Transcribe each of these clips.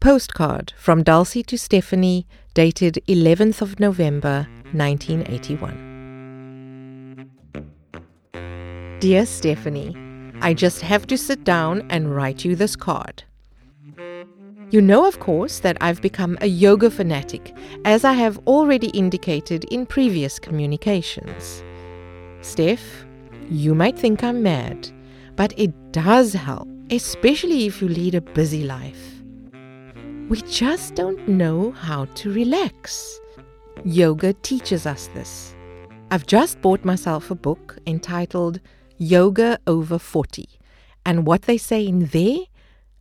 Postcard from Dulcie to Stephanie, dated 11th of November 1981. Dear Stephanie, I just have to sit down and write you this card. You know, of course, that I've become a yoga fanatic, as I have already indicated in previous communications. Steph, you might think I'm mad, but it does help, especially if you lead a busy life. We just don't know how to relax. Yoga teaches us this. I've just bought myself a book entitled Yoga Over 40, and what they say in there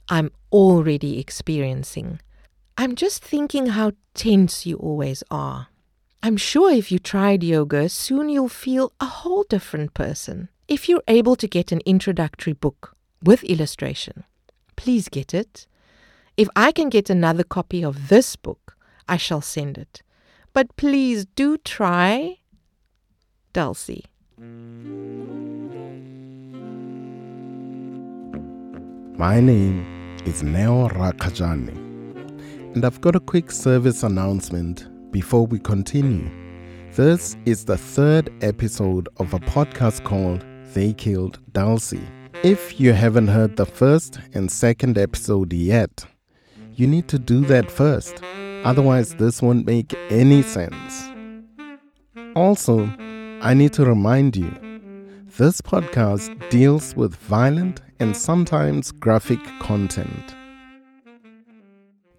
I'm already experiencing. I'm just thinking how tense you always are. I'm sure if you tried yoga, soon you'll feel a whole different person. If you're able to get an introductory book with illustration, please get it. If I can get another copy of this book, I shall send it. But please do try. Dulcie. My name is Neo Rakajani. And I've got a quick service announcement before we continue. This is the third episode of a podcast called They Killed Dulcie. If you haven't heard the first and second episode yet, you need to do that first. Otherwise, this won't make any sense. Also, I need to remind you this podcast deals with violent and sometimes graphic content.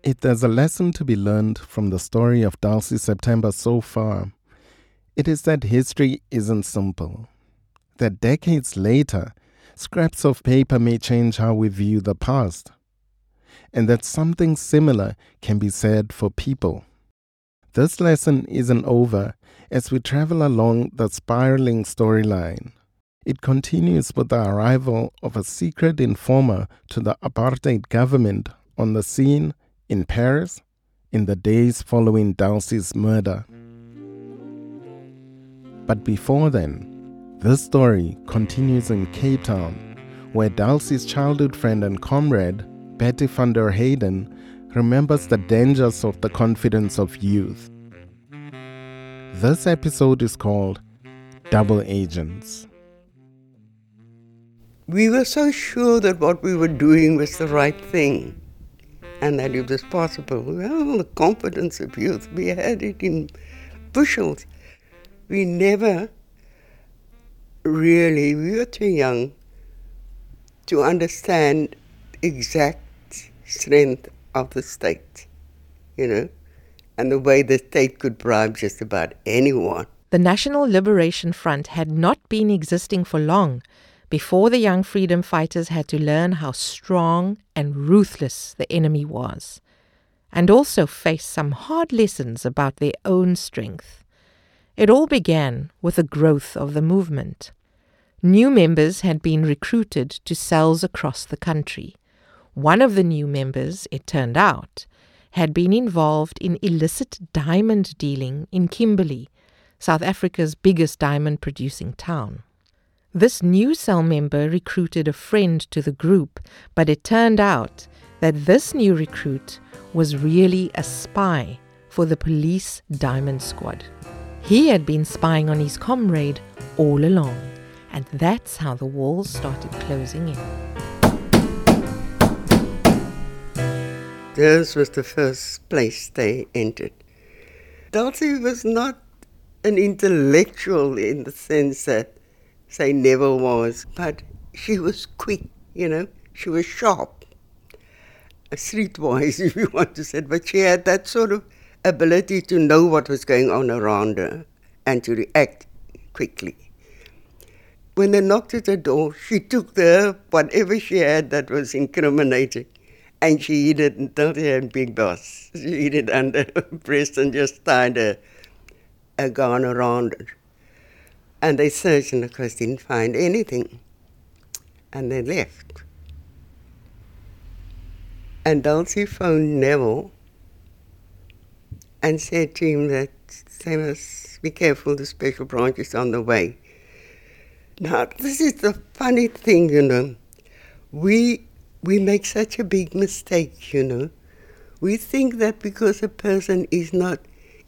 If there's a lesson to be learned from the story of Dulcie September so far, it is that history isn't simple. That decades later, scraps of paper may change how we view the past. And that something similar can be said for people. This lesson isn't over as we travel along the spiraling storyline. It continues with the arrival of a secret informer to the apartheid government on the scene in Paris in the days following Dulcie's murder. But before then, this story continues in Cape Town, where Dulcie's childhood friend and comrade, Betty van der Heyden, remembers the dangers of the confidence of youth. This episode is called Double Agents we were so sure that what we were doing was the right thing and that it was possible. Well, the confidence of youth, we had it in bushels. We never really, we were too young to understand exact strength of the state, you know, and the way the state could bribe just about anyone. The National Liberation Front had not been existing for long before the young freedom fighters had to learn how strong and ruthless the enemy was, and also face some hard lessons about their own strength. It all began with the growth of the movement. New members had been recruited to cells across the country. One of the new members, it turned out, had been involved in illicit diamond dealing in Kimberley, South Africa's biggest diamond producing town. This new cell member recruited a friend to the group, but it turned out that this new recruit was really a spy for the police diamond squad. He had been spying on his comrade all along, and that's how the walls started closing in. This was the first place they entered. Dulcie was not an intellectual in the sense that say Neville was, but she was quick, you know, she was sharp, streetwise, if you want to say, but she had that sort of ability to know what was going on around her and to react quickly. When they knocked at the door, she took the whatever she had that was incriminating and she hid it until she had big boss. She hid it under her breast and just tied a, a gown around it. And they searched and of course didn't find anything. And they left. And Dulcie phoned Neville and said to him that they must be careful, the special branch is on the way. Now, this is the funny thing, you know. We, we make such a big mistake, you know. We think that because a person is not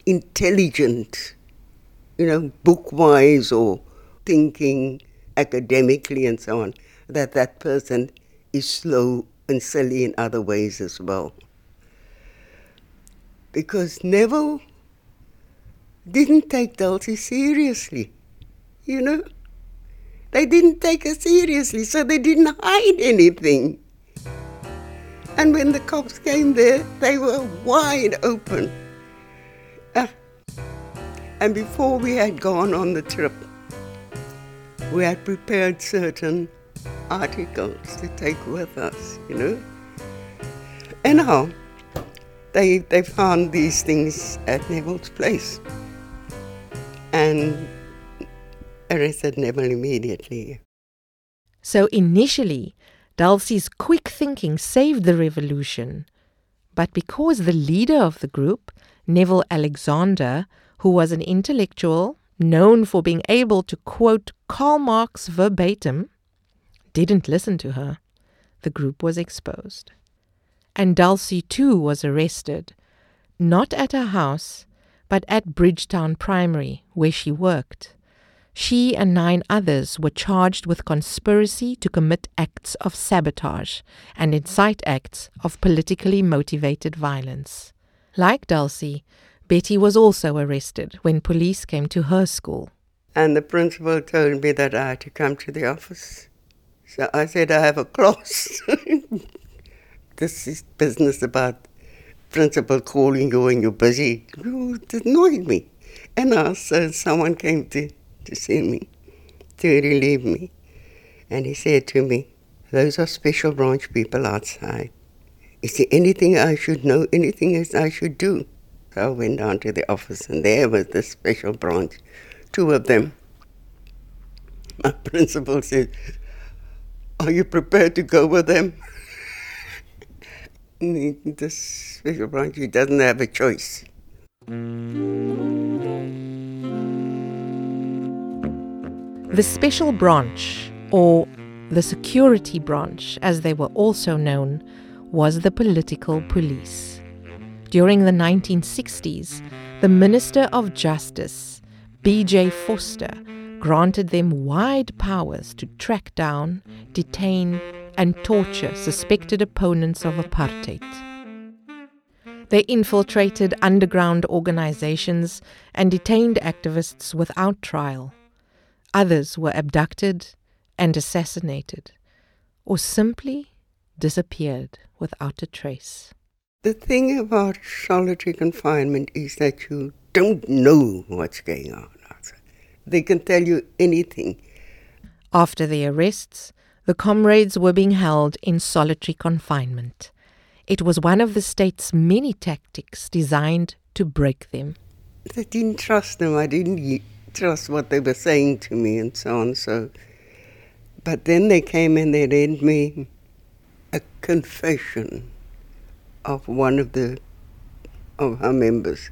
intelligent, you know, book wise or thinking academically and so on, that that person is slow and silly in other ways as well. Because Neville didn't take Dulcie seriously, you know. They didn't take her seriously, so they didn't hide anything. And when the cops came there, they were wide open. Ah. And before we had gone on the trip, we had prepared certain articles to take with us, you know. Anyhow, they, they found these things at Neville's place and arrested Neville immediately. So initially, Dulcie's quick thinking saved the revolution. But because the leader of the group, Neville Alexander, who was an intellectual known for being able to quote Karl Marx verbatim, didn't listen to her, the group was exposed. And Dulcie too was arrested, not at her house, but at Bridgetown Primary, where she worked. She and nine others were charged with conspiracy to commit acts of sabotage and incite acts of politically motivated violence. Like Dulcie, Betty was also arrested when police came to her school. And the principal told me that I had to come to the office. So I said, I have a class. this is business about principal calling you when you're busy. It annoyed me. And also someone came to to see me, to relieve me. And he said to me, Those are special branch people outside. Is there anything I should know, anything else I should do? So I went down to the office, and there was the special branch, two of them. My principal said, Are you prepared to go with them? this special branch, he doesn't have a choice. The Special Branch, or the Security Branch as they were also known, was the political police. During the 1960s, the Minister of Justice, B.J. Vorster, granted them wide powers to track down, detain, and torture suspected opponents of apartheid. They infiltrated underground organizations and detained activists without trial. Others were abducted and assassinated, or simply disappeared without a trace. The thing about solitary confinement is that you don't know what's going on. Outside. They can tell you anything. After the arrests, the comrades were being held in solitary confinement. It was one of the state's many tactics designed to break them. I didn't trust them. I didn't trust what they were saying to me and so on. So, but then they came and they read me a confession of one of the of our members,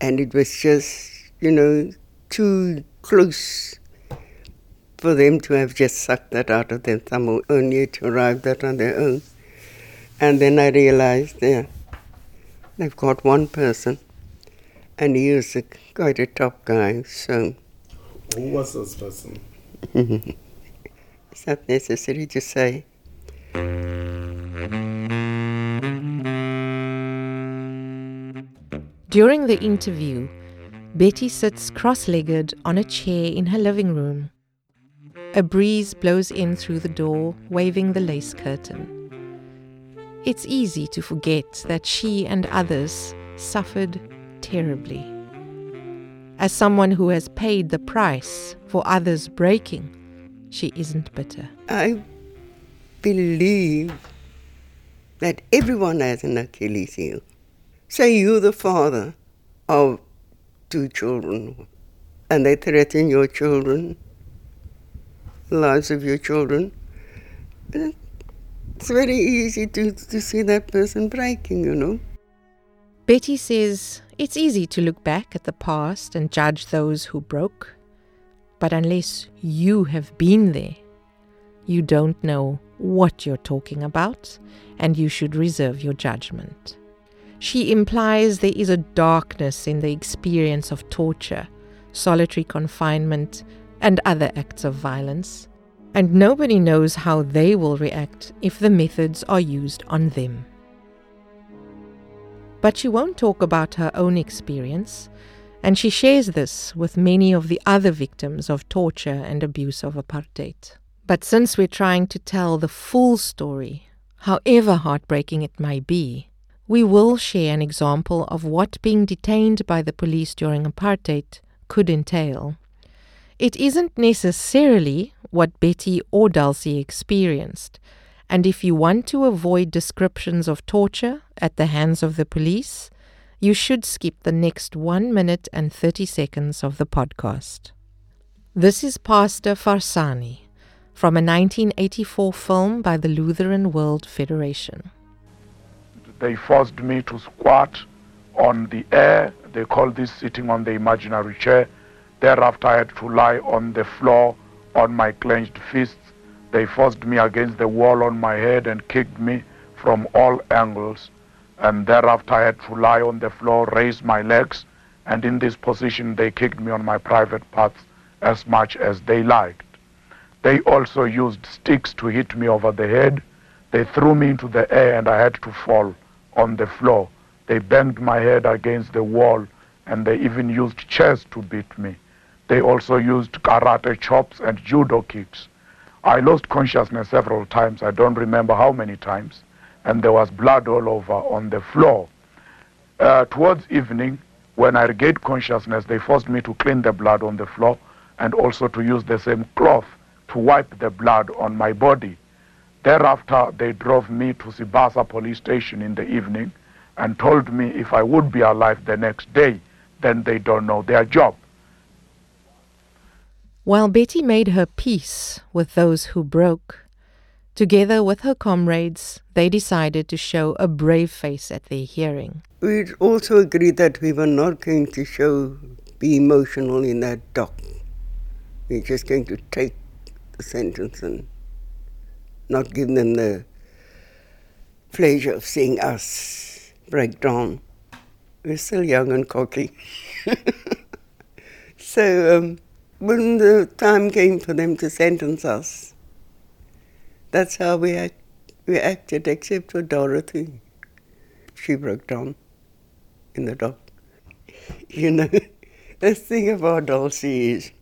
and it was just you know too close for them to have just sucked that out of them. Some only to arrive that on their own, and then I realized, yeah, they've got one person and he was a, quite a top guy. So, who was this person? it's not necessary to say. During the interview, Betty sits cross legged on a chair in her living room. A breeze blows in through the door, waving the lace curtain. It's easy to forget that she and others suffered terribly. As someone who has paid the price for others' breaking, she isn't bitter. I believe that everyone has an Achilles heel. Say you're the father of two children and they threaten your children, the lives of your children. It's very easy to, to see that person breaking, you know. Betty says it's easy to look back at the past and judge those who broke, but unless you have been there, you don't know what you're talking about, and you should reserve your judgment. She implies there is a darkness in the experience of torture, solitary confinement, and other acts of violence, and nobody knows how they will react if the methods are used on them. But she won't talk about her own experience, and she shares this with many of the other victims of torture and abuse of apartheid. But since we're trying to tell the full story, however heartbreaking it may be, we will share an example of what being detained by the police during apartheid could entail. It isn't necessarily what Betty or Dulcie experienced, and if you want to avoid descriptions of torture at the hands of the police, you should skip the next 1 minute and 30 seconds of the podcast. This is Pastor Farisani from a 1984 film by the Lutheran World Federation. They forced me to squat on the air. They call this sitting on the imaginary chair. Thereafter, I had to lie on the floor on my clenched fists. They forced me against the wall on my head and kicked me from all angles. And thereafter, I had to lie on the floor, raise my legs, and in this position, they kicked me on my private parts as much as they liked. They also used sticks to hit me over the head. They threw me into the air and I had to fall on the floor. They banged my head against the wall and they even used chairs to beat me. They also used karate chops and judo kicks. I lost consciousness several times. I don't remember how many times. And there was blood all over on the floor. Uh, towards evening, when I regained consciousness, they forced me to clean the blood on the floor and also to use the same cloth to wipe the blood on my body. Thereafter, they drove me to Sibasa police station in the evening and told me if I would be alive the next day, then they don't know their job. While Betty made her peace with those who broke, together with her comrades, they decided to show a brave face at their hearing. We also agreed that we were not going to show, be emotional in that dock. We're just going to take the sentence and not give them the pleasure of seeing us break down. We're still young and cocky. so um, when the time came for them to sentence us, that's how we, act, we acted, except for Dorothy. She broke down in the dock. You know, the thing about Dulcie is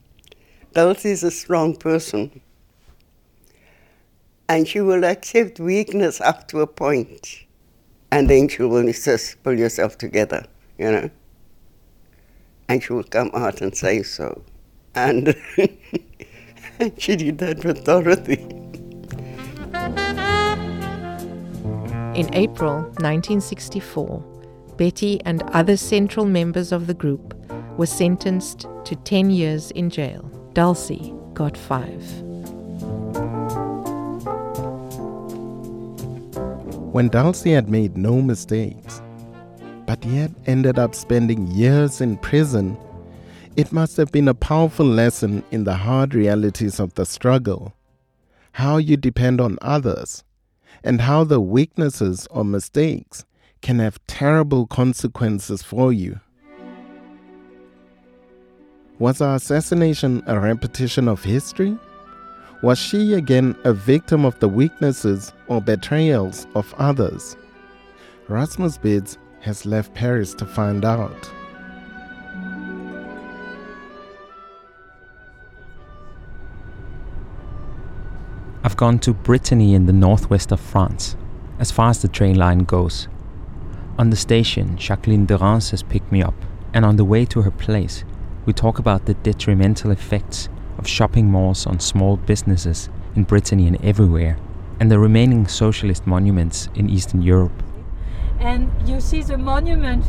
Dulcie is a strong person. And she will accept weakness up to a point. And then she will insist, pull yourself together, you know. And she will come out and say so. And she did that with Dorothy. In April 1964, Betty and other central members of the group were sentenced to 10 years in jail. Dulcie got five. When Dulcie had made no mistakes, but yet ended up spending years in prison, it must have been a powerful lesson in the hard realities of the struggle, how you depend on others, and how the weaknesses or mistakes can have terrible consequences for you. Was her assassination a repetition of history? Was she again a victim of the weaknesses or betrayals of others? Rasmus Bitsch has left Paris to find out. I've gone to Brittany in the northwest of France, as far as the train line goes. On the station, Jacqueline Dérens has picked me up, and on the way to her place, we talk about the detrimental effects of shopping malls on small businesses in Brittany and everywhere, and the remaining socialist monuments in Eastern Europe. And you see the monuments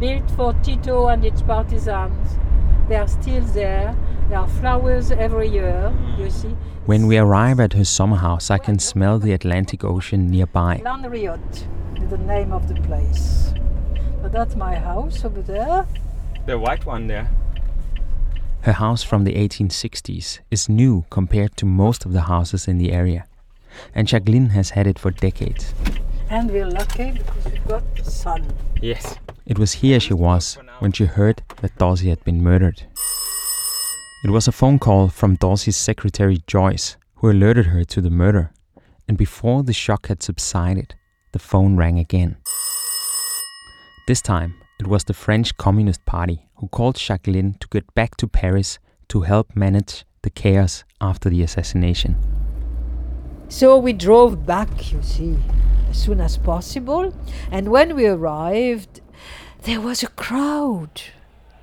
built for Tito and its partisans. They are still there. There are flowers every year, you mm. see. When we arrive at her summer house, I can smell the Atlantic Ocean nearby. Landriot is the name of the place. But that's my house over there. The white one there. Her house from the 1860s is new compared to most of the houses in the area. and Jacqueline has had it for decades. And we're lucky because we've got the sun. Yes. It was here she was when she heard that Dulcie had been murdered. It was a phone call from Dulcie's secretary Joyce, who alerted her to the murder. And before the shock had subsided, the phone rang again. This time, it was the French Communist Party who called Jacqueline to get back to Paris to help manage the chaos after the assassination. So we drove back, you see, as soon as possible. And when we arrived, there was a crowd.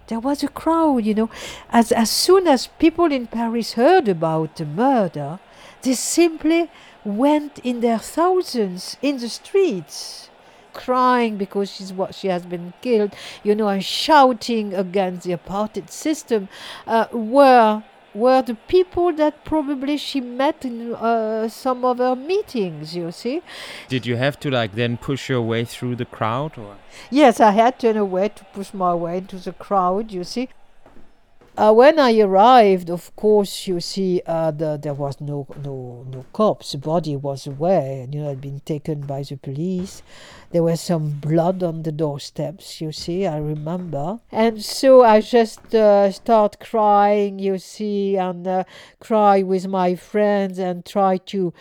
There was a crowd, you know. As, as soon as people in Paris heard about the murder, they simply went in their thousands in the streets, crying because she's what she has been killed, you know, and shouting against the apartheid system. Uh, were were the people that probably she met in uh, some of her meetings, you see. Did you have to like then push your way through the crowd or? Yes, I had to in a way to push my way into the crowd, you see. Uh, when I arrived, of course, you see, uh, the, there was no no no corpse. The body was away, you know, had been taken by the police. There was some blood on the doorsteps. You see, I remember, and so I just uh, start crying. You see, and uh, cry with my friends and try to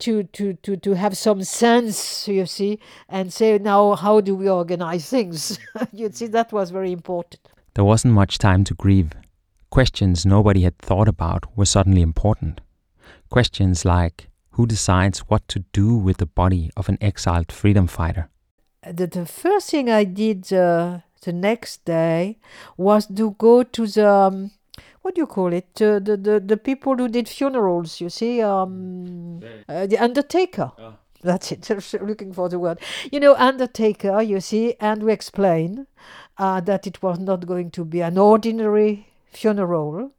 to, to, to, to have some sense, you see, and say, now, how do we organize things? you see, that was very important. There wasn't much time to grieve. Questions nobody had thought about were suddenly important. Questions like who decides what to do with the body of an exiled freedom fighter? The, the first thing I did uh, the next day was to go to the, um, what do you call it? Uh, the, the, the people who did funerals, you see, um, uh, the undertaker. That's it. looking for the word. You know, undertaker. You see, and we explain uh, that it was not going to be an ordinary funeral.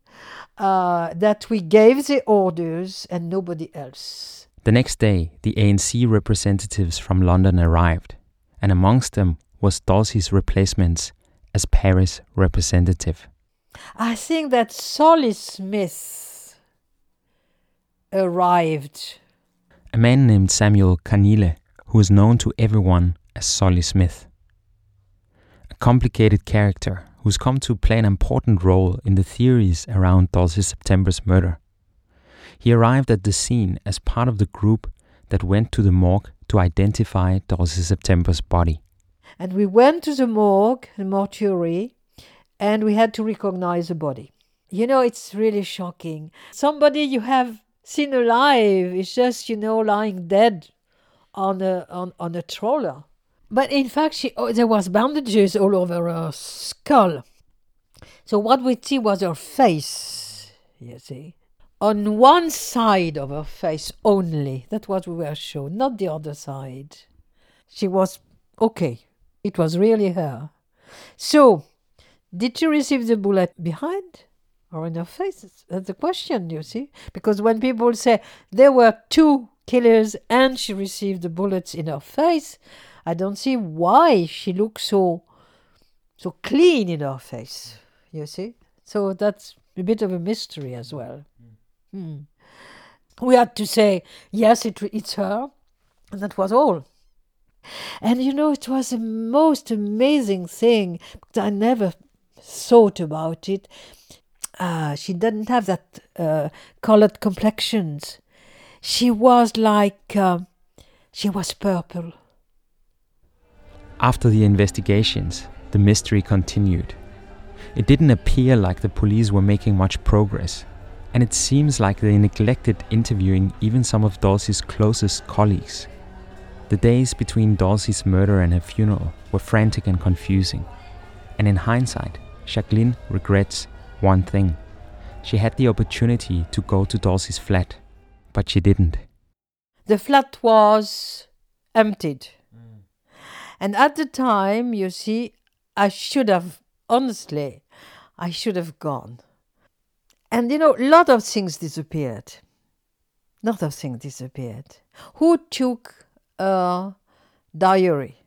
Uh, that we gave the orders and nobody else. The next day, the ANC representatives from London arrived, and amongst them was Dulcie's replacement as Paris representative. I think that Solly Smith arrived. A man named Samuel Khunyeli, who is known to everyone as Solly Smith. A complicated character who's come to play an important role in the theories around Dulcie September's murder. He arrived at the scene as part of the group that went to the morgue to identify Dulcie September's body. And we went to the morgue, the mortuary, and we had to recognize the body. You know, it's really shocking. Somebody you have seen alive is just, you know, lying dead on a on, on a troller. But in fact, she, oh, there was bandages all over her skull. So what we see was her face, you see. On one side of her face only. That what we were shown, not the other side. She was okay. It was really her. So, did she receive the bullet behind or in her face? That's the question, you see. Because when people say there were two killers and she received the bullets in her face, I don't see why she looks so so clean in her face. You see, so that's a bit of a mystery as well. Hmm. We had to say yes, it, it's her, and that was all. And you know, it was the most amazing thing. But I never thought about it. Uh, she didn't have that uh, colored complexions. She was like uh, she was purple. After the investigations, the mystery continued. It didn't appear like the police were making much progress, and it seems like they neglected interviewing even some of Dulcie's closest colleagues. The days between Dulcie's murder and her funeral were frantic and confusing, and in hindsight, Jacqueline regrets one thing. She had the opportunity to go to Dulcie's flat, but she didn't. The flat was emptied. And at the time, you see, I should have, honestly, I should have gone. And you know, a lot of things disappeared. A lot of things disappeared. Who took a diary?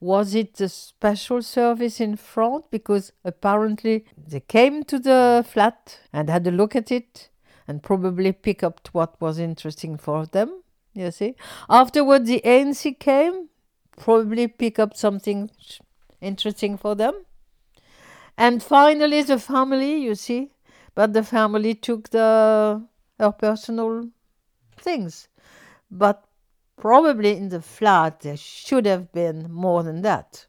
Was it the special service in front? Because apparently they came to the flat and had a look at it and probably picked up what was interesting for them. You see? Afterward, the ANC came, probably pick up something interesting for them. And finally, the family, you see, but the family took the her personal things. But probably in the flat, there should have been more than that.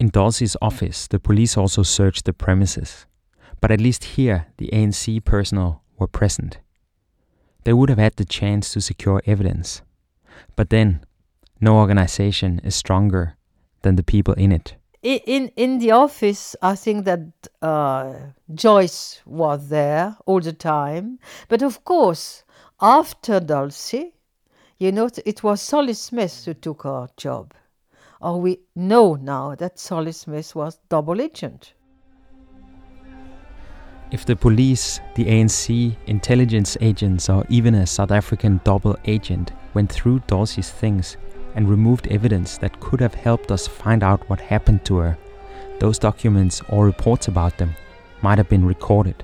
In Dulcie's office, the police also searched the premises. But at least here, the ANC personnel were present. They would have had the chance to secure evidence. But then, no organization is stronger than the people in it. In in the office, I think that uh, Joyce was there all the time. But of course, after Dulcie, you know, it was Solly Smith who took our job. Or we know now that Solly Smith was double agent. If the police, the ANC, intelligence agents, or even a South African double agent went through Dulcie's things and removed evidence that could have helped us find out what happened to her, those documents or reports about them might have been recorded.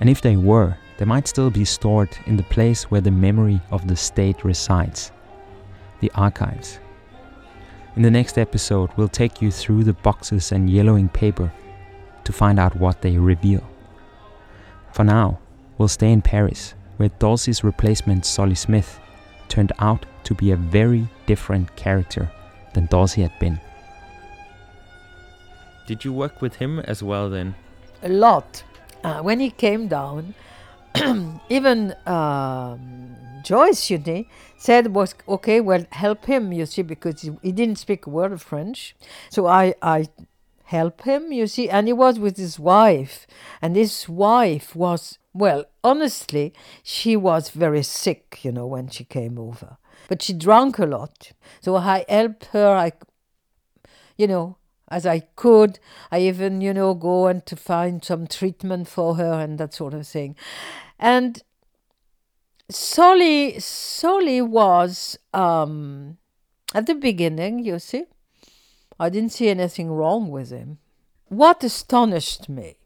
And if they were, they might still be stored in the place where the memory of the state resides the archives. In the next episode, we'll take you through the boxes and yellowing paper to find out what they reveal. For now, we'll stay in Paris, where Dulcie's replacement, Solly Smith, turned out to be a very different character than Dulcie had been. Did you work with him as well then? a lot. Uh, when he came down, even um, Joyce, you know, said was okay. Well, help him, you see, because he, he didn't speak a word of French. So I, I help him, you see, and he was with his wife, and his wife was well. Honestly, she was very sick, you know, when she came over, but she drank a lot. So I helped her. I, you know, as I could. I even, you know, go and to find some treatment for her and that sort of thing. And Solly, Solly was um, at the beginning, you see, I didn't see anything wrong with him. What astonished me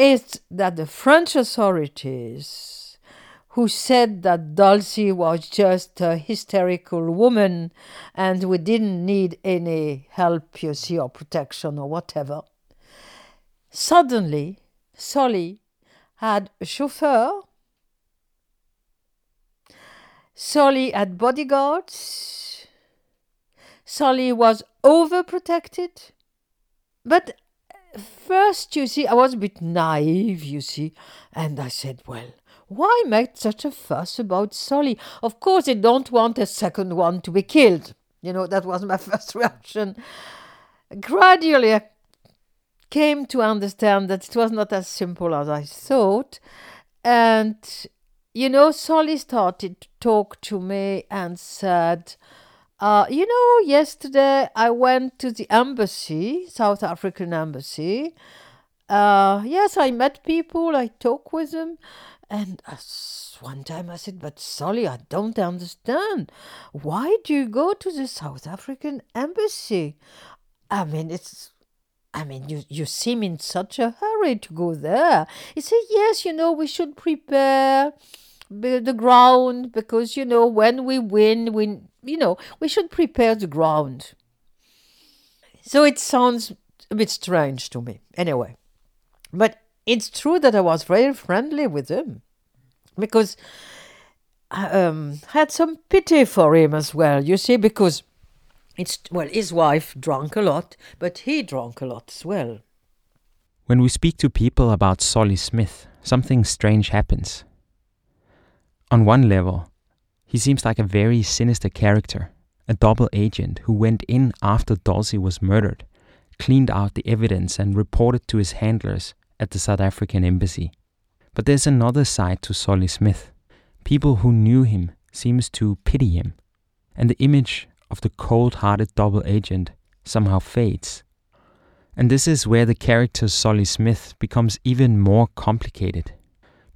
is that the French authorities, who said that Dulcie was just a hysterical woman and we didn't need any help, you see, or protection or whatever, suddenly Solly had a chauffeur Solly had bodyguards. Solly was overprotected. But first, you see, I was a bit naive, you see, and I said, well, why make such a fuss about Solly? Of course, they don't want a second one to be killed. You know, that was my first reaction. Gradually, I came to understand that it was not as simple as I thought. And you know, Solly started to talk to me and said, uh, you know, yesterday I went to the embassy, South African embassy. Uh, yes, I met people, I talked with them. And one time I said, but Solly, I don't understand. Why do you go to the South African embassy? I mean, it's I mean, you, you seem in such a hurry to go there. He said, Yes, you know, we should prepare the ground because, you know, when we win, we, you know, we should prepare the ground. So it sounds a bit strange to me, anyway. But it's true that I was very friendly with him because I um, had some pity for him as well, you see, because it's well, his wife drank a lot, but he drank a lot as well. When we speak to people about Solly Smith, something strange happens. On one level, he seems like a very sinister character, a double agent who went in after Dulcie was murdered, cleaned out the evidence, and reported to his handlers at the South African embassy. But there's another side to Solly Smith. People who knew him seems to pity him, and the image of the cold-hearted double agent somehow fades. And this is where the character Solly Smith becomes even more complicated.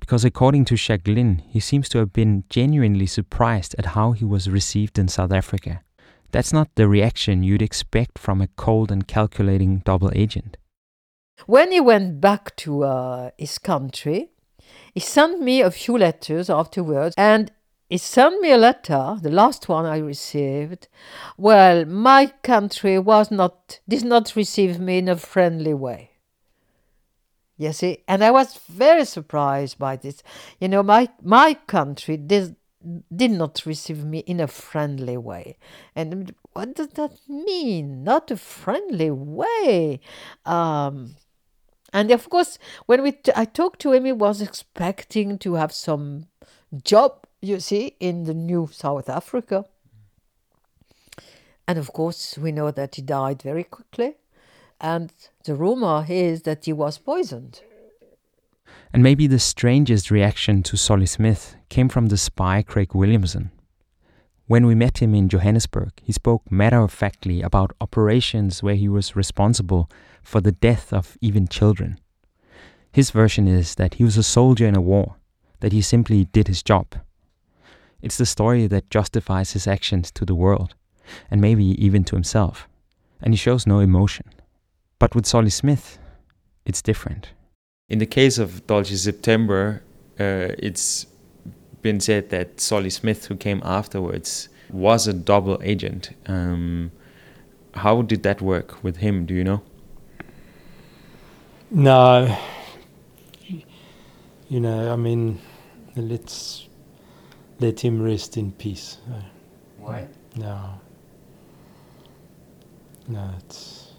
Because according to Jacqueline, he seems to have been genuinely surprised at how he was received in South Africa. That's not the reaction you'd expect from a cold and calculating double agent. When he went back to uh, his country, he sent me a few letters afterwards, and he sent me a letter, the last one I received. Well, my country was not did not receive me in a friendly way. You see, and I was very surprised by this. You know, my my country did did not receive me in a friendly way. And what does that mean? Not a friendly way. Um, and of course, when we t- I talked to him, he was expecting to have some job, you see, in the new South Africa. And of course, we know that he died very quickly. And the rumor is that he was poisoned. And maybe the strangest reaction to Solly Smith came from the spy Craig Williamson. When we met him in Johannesburg, he spoke matter of factly about operations where he was responsible for the death of even children. His version is that he was a soldier in a war, that he simply did his job. It's the story that justifies his actions to the world, and maybe even to himself, and he shows no emotion. But with Solly Smith, it's different. In the case of Dulcie September, uh, it's been said that Solly Smith, who came afterwards, was a double agent. Um, how did that work with him? Do you know? No. You know, I mean, let's let him rest in peace. Why? No. No, it's.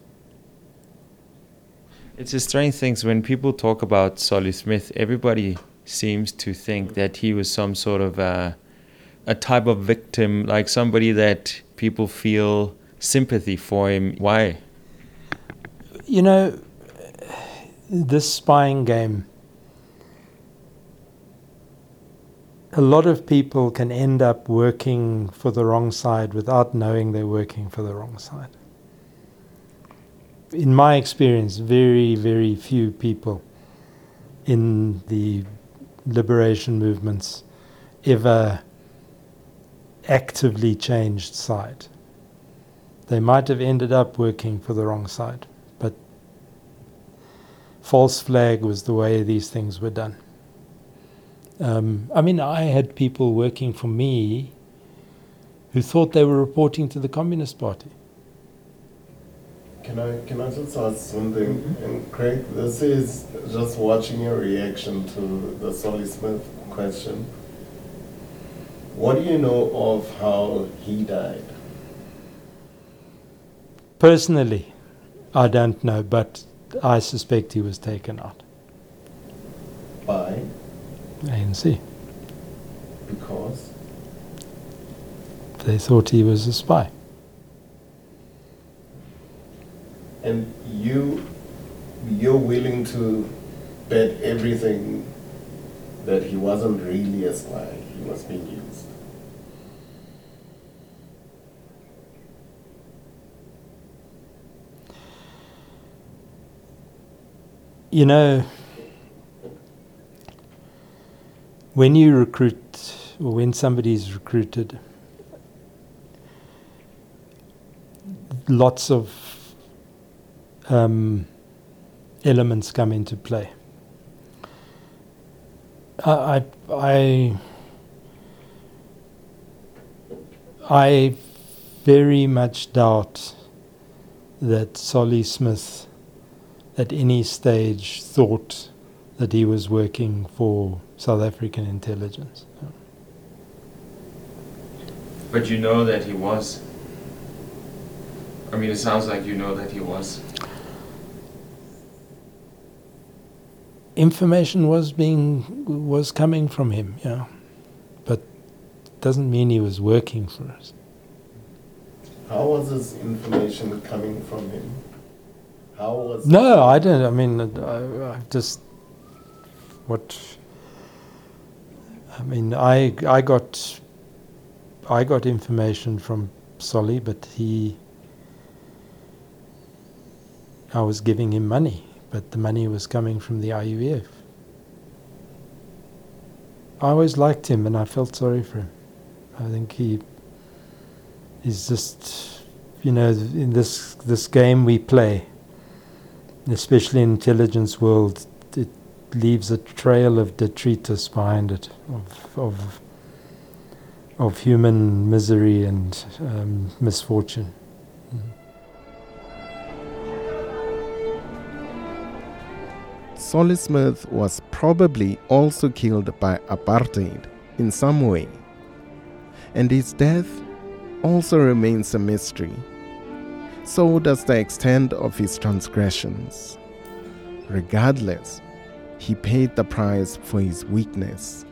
It's a strange thing when people talk about Solly Smith. Everybody seems to think that he was some sort of a, a type of victim, like somebody that people feel sympathy for him. Why? You know, this spying game, a lot of people can end up working for the wrong side without knowing they're working for the wrong side. In my experience, very, very few people in the liberation movements ever actively changed side. They might have ended up working for the wrong side, but false flag was the way these things were done. Um, I mean, I had people working for me who thought they were reporting to the Communist Party. Can I can I just ask something? Mm-hmm. And Craig, this is just watching your reaction to the Solly Smith question. What do you know of how he died? Personally, I don't know, but I suspect he was taken out. By? ANC. Because? They thought he was a spy. And you you're willing to bet everything that he wasn't really a spy, he was being used. You know, when you recruit, or when somebody is recruited, lots of um, elements come into play. I, I, I very much doubt that Solly Smith at any stage thought that he was working for South African intelligence. But you know that he was. I mean, it sounds like you know that he was. Information was being was coming from him, yeah, but doesn't mean he was working for us. How was this information coming from him? How was No, I don't. I mean, I, I just what. I mean, I I got I got information from Solly, but he. I was giving him money, but the money was coming from the IUF. I always liked him, and I felt sorry for him. I think he is just, you know, in this this game we play especially in intelligence world, it leaves a trail of detritus behind it, of, of of human misery and um, misfortune. Solly Smith was probably also killed by apartheid in some way, and his death also remains a mystery. So does the extent of his transgressions. Regardless, he paid the price for his weakness.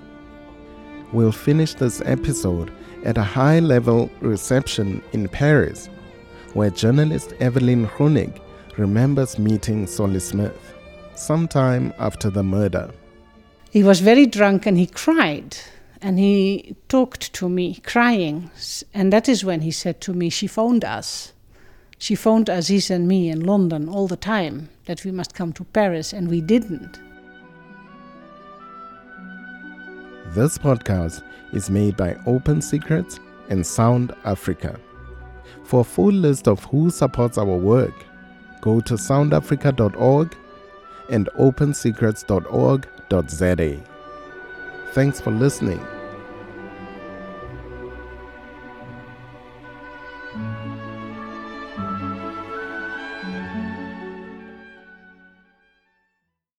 We'll finish this episode at a high level reception in Paris, where journalist Evelyn Groenink remembers meeting Solly Smith sometime after the murder. He was very drunk and he cried and he talked to me crying. And that is when he said to me, She phoned us. She phoned Aziz and me in London all the time that we must come to Paris, and we didn't. This podcast is made by Open Secrets and Sound Africa. For a full list of who supports our work, go to soundafrica.org and opensecrets.org.za. Thanks for listening.